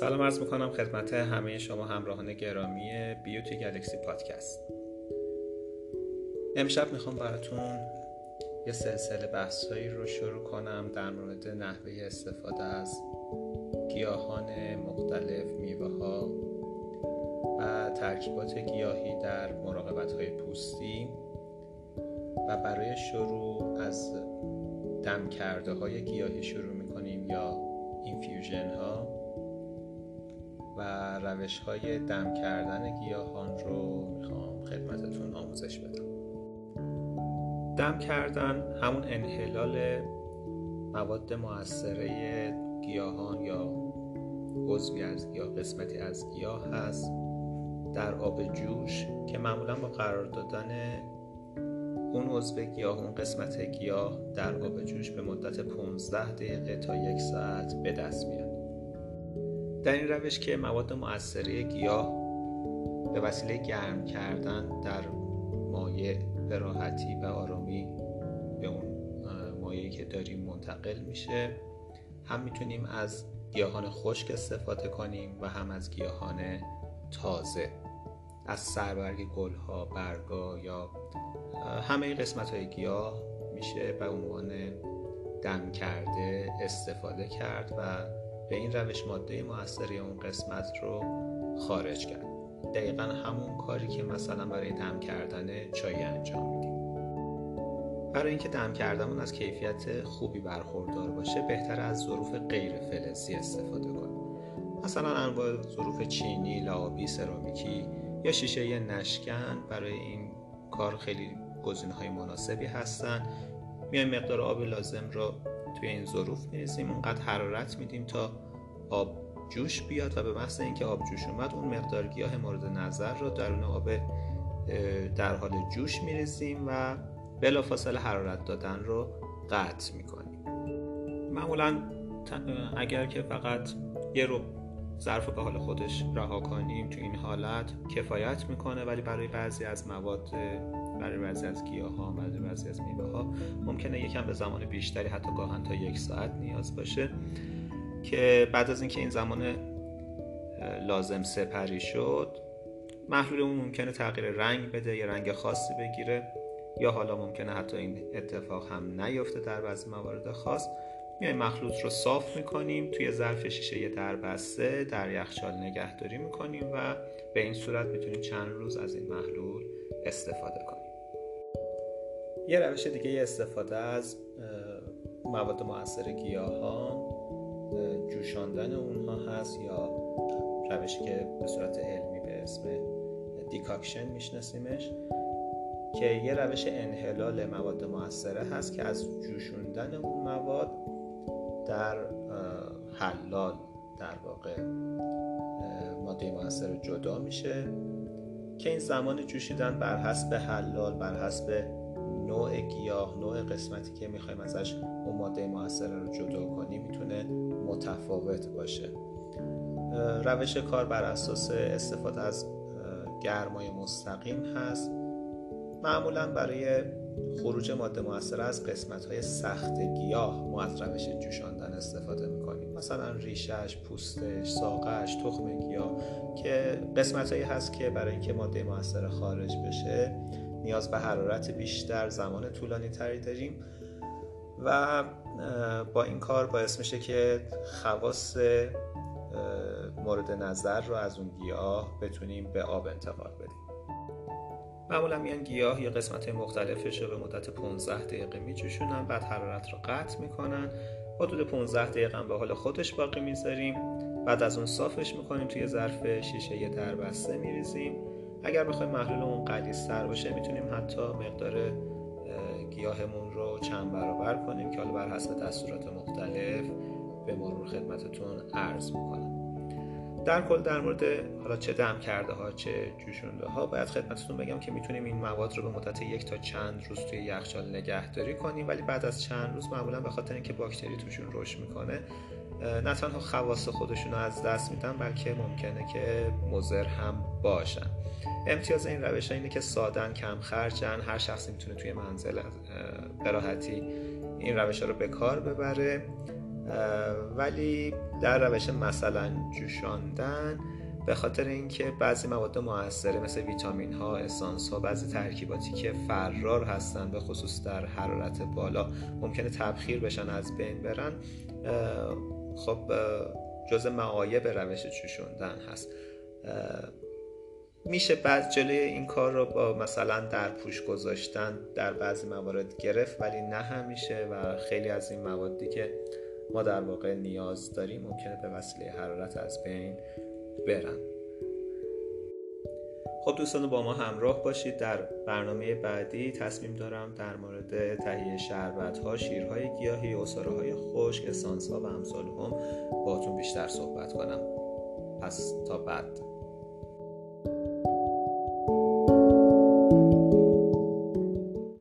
سلام عرض می‌کنم خدمت همه شما همراهان گرامی بیوتی گلکسی پادکست. امشب می‌خوام براتون یه سلسله بحثایی رو شروع کنم در مورد نحوه استفاده از گیاهان مختلف میوه ها و ترکیبات گیاهی در مراقبت های پوستی و برای شروع از دم کرده های گیاهی شروع می‌کنیم یا اینفیوژن ها و روش های دم کردن گیاهان رو می‌خوام خدمتتون آموزش بدم. دم کردن همون انحلال مواد معصره گیاهان یا عضوی از گیاه قسمتی از گیاه هست در آب جوش که معمولا با قرار دادن اون عضو گیاه اون قسمت گیاه در آب جوش به مدت 15 دقیقه تا یک ساعت به دست میاد. در این روش که مواد مؤثره گیاه به وسیله گرم کردن در مایع به راحتی و آرامی به اون مایعی که داریم منتقل میشه. هم می‌تونیم از گیاهان خشک استفاده کنیم و هم از گیاهان تازه. از سربرگ گلها برگا یا همه قسمت های گیاه میشه به عنوان دم کرده استفاده کرد و به این روش ماده موثری اون قسمت رو خارج کرد. دقیقا همون کاری که مثلا برای دم کردن چای انجام میدیم. برای اینکه دم کردمون از کیفیت خوبی برخوردار باشه بهتر از ظروف غیر فلزی استفاده کنیم. مثلا انواع ظروف چینی، لعابی، سرامیکی یا شیشه نشکن برای این کار خیلی گزینه های مناسبی هستن. میایم مقدار آب لازم رو توی این ظروف میریزیم اونقدر حرارت میدیم تا آب جوش بیاد و به محض اینکه آب جوش اومد اون مقدار گیاه مورد نظر رو درون آب در حال جوش میریزیم و بلافاصله حرارت دادن رو قطع می‌کنیم. معمولا اگر که فقط یه رو ظرف به حال خودش رها کنیم تو این حالت. کفایت می‌کنه ولی برای بعضی از مواد برای بعضی از گیاه ها برای بعضی از میوه ها ممکنه یکم به زمان بیشتری حتی گاهن تا یک ساعت نیاز باشه. که بعد از اینکه این زمان لازم سپری شد محلول اون ممکنه تغییر رنگ بده یا رنگ خاصی بگیره یا حالا ممکنه حتی این اتفاق هم نیفته در بعضی موارد خاص. میایم مخلوط رو صاف می‌کنیم توی ظرف شیشه در بسته در یخچال نگهداری می‌کنیم و به این صورت می‌تونیم چند روز از این محلول استفاده کنیم. یه روش دیگه استفاده از مواد مؤثر گیاهان جوشاندن اونها هست یا روشی که به صورت علمی به اسم دیکاکشن میشناسیمش که یه روش انحلال مواد موثره هست که از جوشوندن اون مواد در حلال در واقع ماده موثر جدا میشه که این زمان جوشیدن بر حسب حلال بر حسب نوع گیاه نوع قسمتی که می‌خوایم ازش اون ماده موثره رو جدا کنیم می‌تونه متفاوت باشه. روش کار بر اساس استفاده از گرمای مستقیم هست. معمولا برای خروج ماده موثره از قسمت های سخت گیاه ما از روش جوشاندن استفاده می‌کنیم. مثلا ریشش، پوستش، ساقش، تخم گیاه که قسمت هایی هست که برای اینکه ماده موثره خارج بشه نیاز به حرارت بیشتر زمان طولانی تری داریم و با این کار باعث میشه که خواص مورد نظر رو از اون گیاه بتونیم به آب انتقال بدیم. معمولا میان گیاه یا قسمت مختلفش رو به مدت 15 دقیقه میجوشونن بعد حرارت رو قطع می‌کنن. حدود 15 دقیقه به حال خودش باقی می‌ذاریم. بعد از اون صافش می‌کنیم توی ظرف شیشه در بسته میریزیم. اگر بخوایم محلولمون غلیظتر باشه می‌تونیم حتی مقدار گیاهمون رو چند برابر کنیم که حالا بر حسب دستورات مختلف به مرور خدمتتون عرض می‌کنم. در کل در مورد حالا چه دم کرده ها چه جوشونده ها باید خدمتتون بگم که می‌تونیم این مواد رو به مدت یک تا چند روز توی یخچال نگهداری کنیم ولی بعد از چند روز معمولا به خاطر اینکه باکتری توشون رشد می‌کنه نه تنها خواص خودشون رو از دست میدن بلکه ممکنه که مضر هم باشن. امتیاز این روش اینه که سادن کم خرجن هر شخصی می‌تونه توی منزل به راحتی این روش ها رو به کار ببره. ولی در روش مثلا جوشاندن به خاطر اینکه بعضی مواد موثره مثل ویتامین ها اسانس ها بعضی ترکیباتی که فرار هستن به خصوص در حرارت بالا ممکنه تبخیر بشن از بین برن خب جز معایب روش جوشوندن هست. میشه بعد جلوی این کار رو با مثلا در پوش گذاشتن در بعضی موارد گرفت ولی نه همیشه و خیلی از این موادی که ما در واقع نیاز داریم ممکنه به وسیله حرارت از بین برن. خب دوستان با ما همراه باشید. در برنامه بعدی تصمیم دارم در مورد تهیه شربت ها شیرهای گیاهی اصاره های خشک اسانس ها و امثال هم باتون بیشتر صحبت کنم. پس تا بعد.